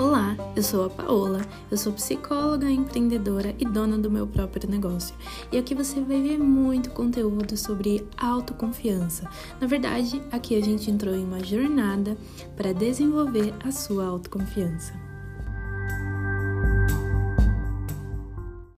Olá, Eu sou a Paola, eu sou psicóloga, empreendedora e dona do meu próprio negócio. E aqui você vai ver muito conteúdo sobre autoconfiança. Na verdade, aqui a gente entrou em uma jornada para desenvolver a sua autoconfiança.